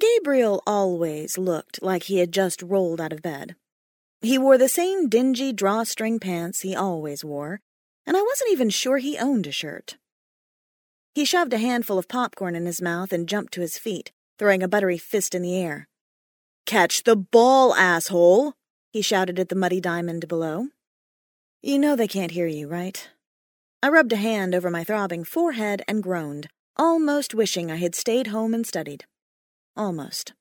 Gabriel always looked like he had just rolled out of bed. He wore the same dingy drawstring pants he always wore, and I wasn't even sure he owned a shirt. He shoved a handful of popcorn in his mouth and jumped to his feet, throwing a buttery fist in the air. Catch the ball, asshole! he shouted at the muddy diamond below. You know they can't hear you, right? I rubbed a hand over my throbbing forehead and groaned, almost wishing I had stayed home and studied. Almost.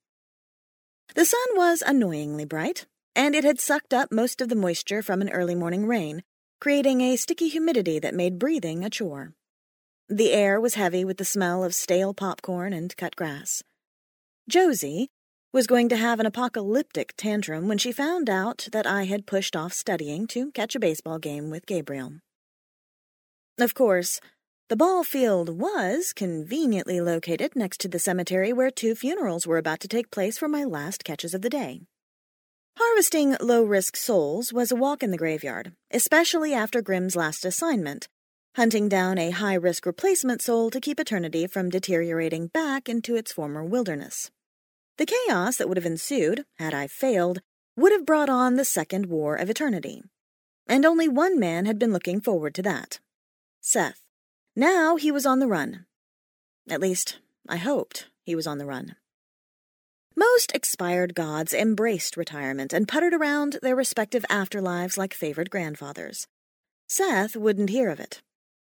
The sun was annoyingly bright, and it had sucked up most of the moisture from an early morning rain, creating a sticky humidity that made breathing a chore. The air was heavy with the smell of stale popcorn and cut grass. Josie was going to have an apocalyptic tantrum when she found out that I had pushed off studying to catch a baseball game with Gabriel. Of course, the ball field was conveniently located next to the cemetery where two funerals were about to take place for my last catches of the day. Harvesting low risk souls was a walk in the graveyard, especially after Grim's last assignment, hunting down a high risk replacement soul to keep eternity from deteriorating back into its former wilderness. The chaos that would have ensued, had I failed, would have brought on the Second War of Eternity. And only one man had been looking forward to that Seth. Now he was on the run. At least, I hoped he was on the run. Most expired gods embraced retirement and puttered around their respective afterlives like favored grandfathers. Seth wouldn't hear of it.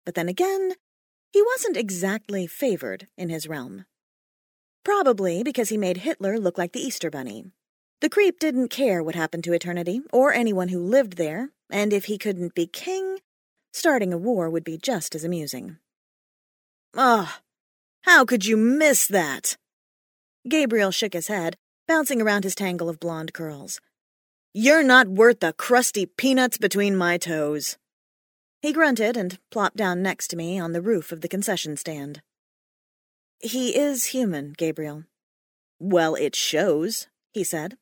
But then again, he wasn't exactly favored in his realm. Probably because he made Hitler look like the Easter Bunny. The creep didn't care what happened to eternity, or anyone who lived there, and if he couldn't be king, starting a war would be just as amusing. Ah, oh, how could you miss that? Gabriel shook his head, bouncing around his tangle of blonde curls. You're not worth the crusty peanuts between my toes. He grunted and plopped down next to me on the roof of the concession stand. He is human, Gabriel. Well, it shows, he said.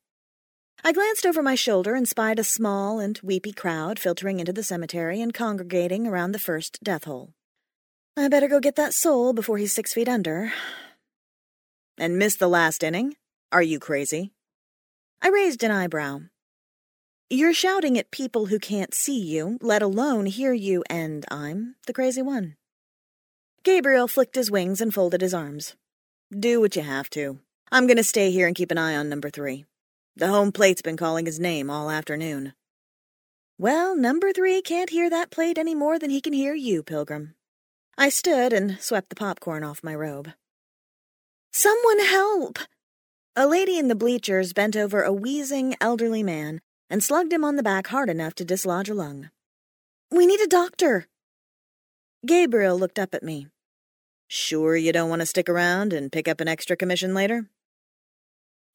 I glanced over my shoulder and spied a small and weepy crowd filtering into the cemetery and congregating around the first death hole. I better go get that soul before he's six feet under. And miss the last inning? Are you crazy? I raised an eyebrow. You're shouting at people who can't see you, let alone hear you, and I'm the crazy one. Gabriel flicked his wings and folded his arms. Do what you have to. I'm going to stay here and keep an eye on number three. The home plate's been calling his name all afternoon. Well, number three can't hear that plate any more than he can hear you, Pilgrim. I stood and swept the popcorn off my robe. Someone help! A lady in the bleachers bent over a wheezing elderly man and slugged him on the back hard enough to dislodge a lung. We need a doctor. Gabriel looked up at me. Sure you don't want to stick around and pick up an extra commission later?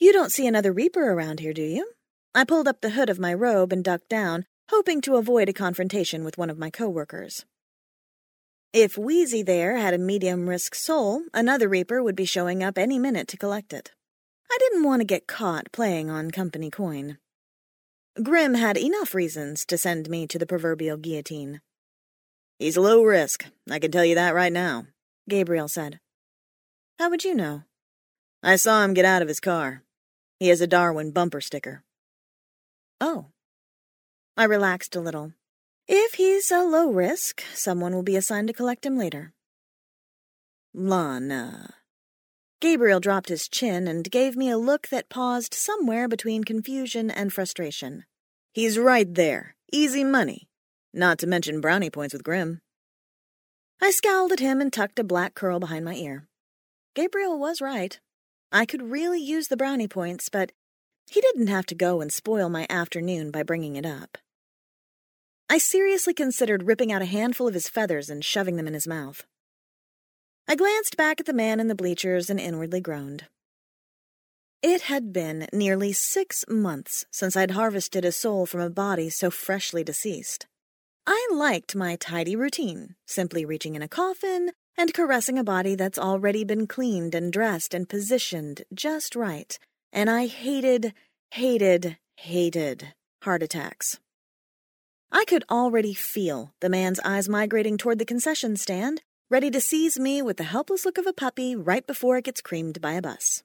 You don't see another Reaper around here, do you? I pulled up the hood of my robe and ducked down, hoping to avoid a confrontation with one of my coworkers. If Wheezy there had a medium risk soul, another Reaper would be showing up any minute to collect it. I didn't want to get caught playing on company coin. Grim had enough reasons to send me to the proverbial guillotine. He's low risk, I can tell you that right now, Gabriel said. How would you know? I saw him get out of his car. He has a Darwin bumper sticker. Oh. I relaxed a little. If he's a low risk, someone will be assigned to collect him later. Lana. Gabriel dropped his chin and gave me a look that paused somewhere between confusion and frustration. He's right there. Easy money. Not to mention brownie points with Grim. I scowled at him and tucked a black curl behind my ear. Gabriel was right. I could really use the brownie points, but he didn't have to go and spoil my afternoon by bringing it up. I seriously considered ripping out a handful of his feathers and shoving them in his mouth. I glanced back at the man in the bleachers and inwardly groaned. It had been nearly six months since I'd harvested a soul from a body so freshly deceased. I liked my tidy routine, simply reaching in a coffin and caressing a body that's already been cleaned and dressed and positioned just right, and I hated, hated, hated heart attacks. I could already feel the man's eyes migrating toward the concession stand, ready to seize me with the helpless look of a puppy right before it gets creamed by a bus.